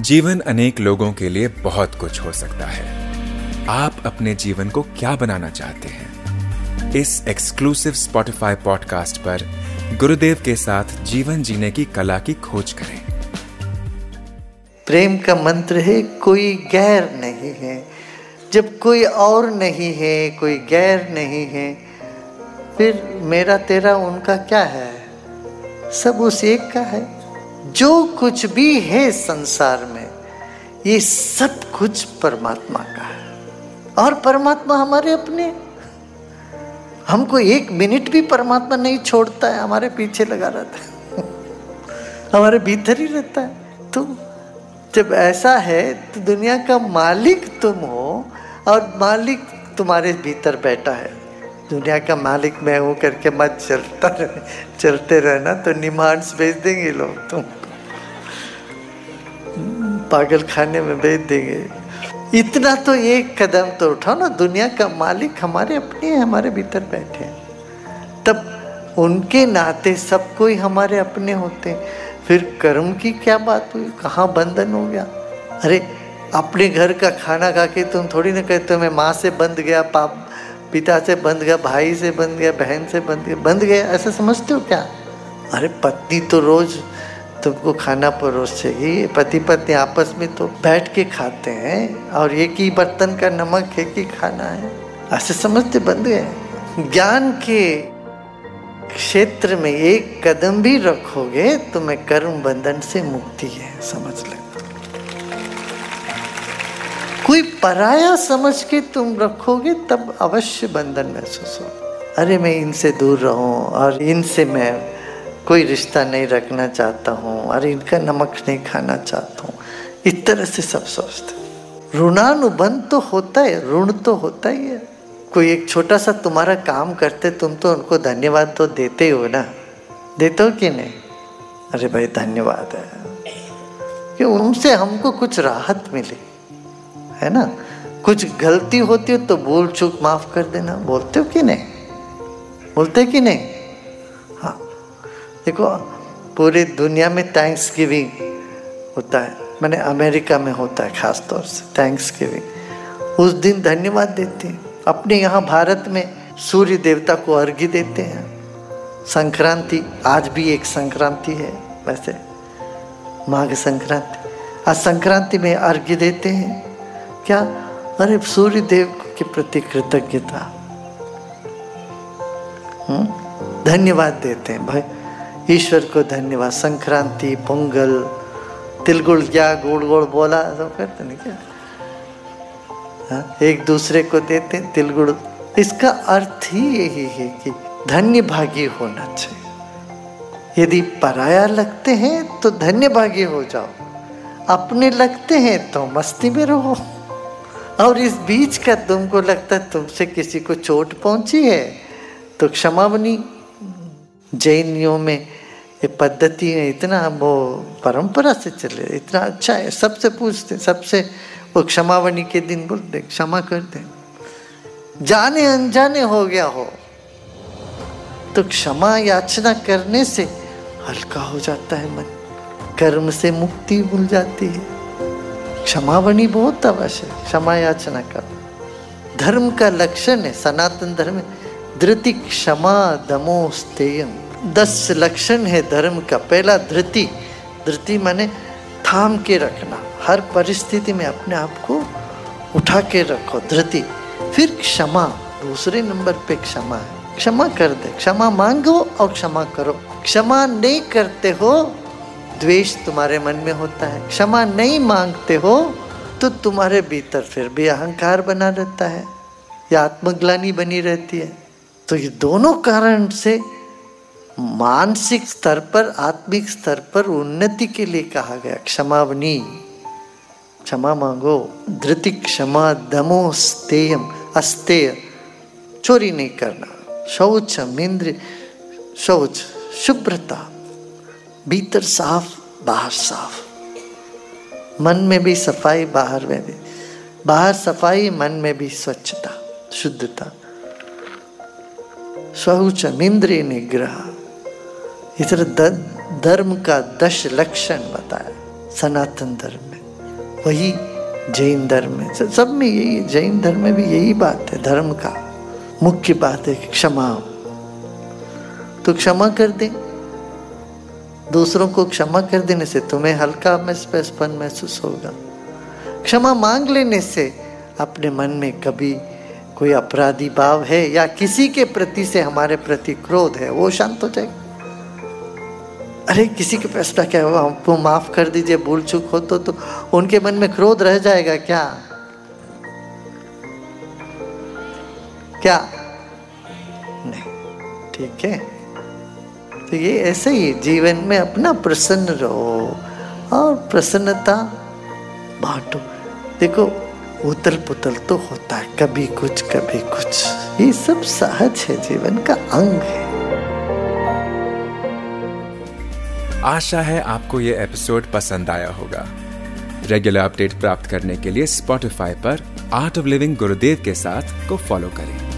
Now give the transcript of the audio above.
जीवन अनेक लोगों के लिए बहुत कुछ हो सकता है। आप अपने जीवन को क्या बनाना चाहते हैं? इस एक्सक्लूसिव स्पॉटिफाई पॉडकास्ट पर गुरुदेव के साथ जीवन जीने की कला की खोज करें। प्रेम का मंत्र है, कोई गैर नहीं है। जब कोई और नहीं है, कोई गैर नहीं है, फिर मेरा तेरा उनका क्या है? सब उस एक का है। जो कुछ भी है संसार में, ये सब कुछ परमात्मा का है। और परमात्मा हमारे अपने। हमको एक मिनट भी परमात्मा नहीं छोड़ता है, हमारे पीछे लगा रहता है। हमारे भीतर ही रहता है। तो जब ऐसा है तो दुनिया का मालिक तुम हो, और मालिक तुम्हारे भीतर बैठा है। दुनिया का मालिक मैं हूँ करके मत चलता रहे, चलते रहना तो निमांस भेज देंगे लोग तुम पागल खाने में भेज देंगे। इतना तो एक कदम तो उठाओ ना, दुनिया का मालिक हमारे अपने हमारे भीतर बैठे हैं। तब उनके नाते सब कोई हमारे अपने होते हैं। फिर कर्म की क्या बात हुई? कहाँ बंधन हो गया? अरे, अपने घर का खाना खा के तुम थोड़ी ना कहते हो, मैं माँ से बंध गया, पाप पिता से बंध गया, भाई से बंध गया, बहन से बंध गया बंध गया, ऐसा समझते हो क्या? अरे पत्नी तो रोज तुमको खाना परोसेगी, पति पत्नी आपस में तो बैठ के खाते हैं, और एक ही बर्तन का नमक, एक ही खाना है। ऐसे समझते बंद गए? ज्ञान के क्षेत्र में एक कदम भी रखोगे तो मैं कर्म बंधन से मुक्ति है, समझ ले कोई पराया समझ के तुम रखोगे, तब अवश्य बंधन महसूस हो अरे, मैं इनसे दूर रहूँ और इनसे मैं कोई रिश्ता नहीं रखना चाहता हूँ और इनका नमक नहीं खाना चाहता हूँ। इस तरह से सब सोचते ऋणानुबंध तो होता है, ऋण तो होता ही है। कोई एक छोटा सा तुम्हारा काम करते, तुम तो उनको धन्यवाद तो देते हो ना। देते हो कि नहीं? अरे भाई, धन्यवाद है। कि उनसे हमको कुछ राहत मिले। है ना? कुछ गलती होती हो तो बोल चूक माफ़ कर देना। बोलते हो कि नहीं? बोलते कि नहीं? हाँ। देखो, पूरी दुनिया में थैंक्स गिविंग होता है। मैंने अमेरिका में होता है खास तौर से थैंक्स गिविंग उस दिन धन्यवाद देते हैं। अपने यहाँ भारत में सूर्य देवता को अर्घ्य देते हैं। संक्रांति, आज भी एक संक्रांति है, वैसे। माघ संक्रांति। आज संक्रांति में अर्घ्य देते हैं। क्या? अरे सूर्य देव के प्रति कृतज्ञता। धन्यवाद देते हैं भाई। ईश्वर को धन्यवाद। संक्रांति, पोंगल, तिलगुड़, क्या गुड़ गुड़ बोला? सब करते नहीं क्या? हा? एक दूसरे को देते तिलगुड़। इसका अर्थ ही यही है कि धन्य भागी होना चाहिए। यदि पराया लगते हैं तो धन्य भागी हो जाओ। अपने लगते हैं तो मस्ती में रहो। और इस बीच का तुमको लगता है तुमसे किसी को चोट पहुँची है? तो क्षमा बनी। जैनियों में ये पद्धति है, इतना वो परंपरा से चले, इतना अच्छा है, सबसे पूछते, सबसे वो क्षमावनी के दिन बोलते, क्षमा कर दे। जाने अनजाने हो गया हो। तो क्षमा याचना करने से हल्का हो जाता है मन, कर्म से मुक्ति भूल जाती है। क्षमावनी बहुत अवश्य क्षमा याचना कर। धर्म का लक्षण है, सनातन धर्म धृति क्षमा दमो स्तेयम दस लक्षण है धर्म का। पहला धृति। धृति माने थाम के रखना। हर परिस्थिति में अपने आप को उठा के रखो, धृति। फिर क्षमा। दूसरे नंबर पे क्षमा है। क्षमा कर दे। क्षमा मांगो और क्षमा करो। क्षमा नहीं करते हो द्वेष तुम्हारे मन में होता है। क्षमा नहीं मांगते हो तो तुम्हारे भीतर फिर भी अहंकार बना रहता है। या आत्मग्लानी बनी रहती है। तो ये दोनों कारण से मानसिक स्तर पर, आत्मिक स्तर पर उन्नति के लिए कहा गया। क्षमावनी। क्षमा मांगो। धृति क्षमा दमो स्तेयम। अस्तेय। चोरी नहीं करना। शौच मिंद्र शौच, शुभ्रता। भीतर साफ़, बाहर साफ़। मन में भी सफ़ाई, बाहर में भी। बाहर सफ़ाई, मन में भी स्वच्छता, शुद्धता। शौच मिंद्रिय निग्रह। इस धर्म का दश लक्षण बताया, सनातन धर्म में। वही जैन धर्म में। सब में यही, जैन धर्म में भी यही बात है, धर्म का। मुख्य बात है क्षमा। तो क्षमा कर दे। दूसरों को क्षमा कर देने से तुम्हें हल्का स्पेसपन महसूस होगा। क्षमा मांग लेने से अपने मन में कभी कोई अपराधी भाव है या किसी के प्रति से हमारे प्रति क्रोध है वो शांत हो जाएगा। अरे किसी के फैसला क्या हुआ? हमको माफ़ कर दीजिए भूल चूक हो तो, तो उनके मन में क्रोध रह जाएगा क्या? क्या? नहीं ठीक है। तो ये ऐसे ही जीवन में अपना प्रसन्न रहो और प्रसन्नता बांटो। देखो उतल पुतल तो होता है, कभी कुछ कभी कुछ। ये सब सहज है, जीवन का अंग है। आशा है आपको ये एपिसोड पसंद आया होगा। रेगुलर अपडेट प्राप्त करने के लिए स्पॉटिफाई पर आर्ट ऑफ़ लिविंग गुरुदेव के साथ को फॉलो करें।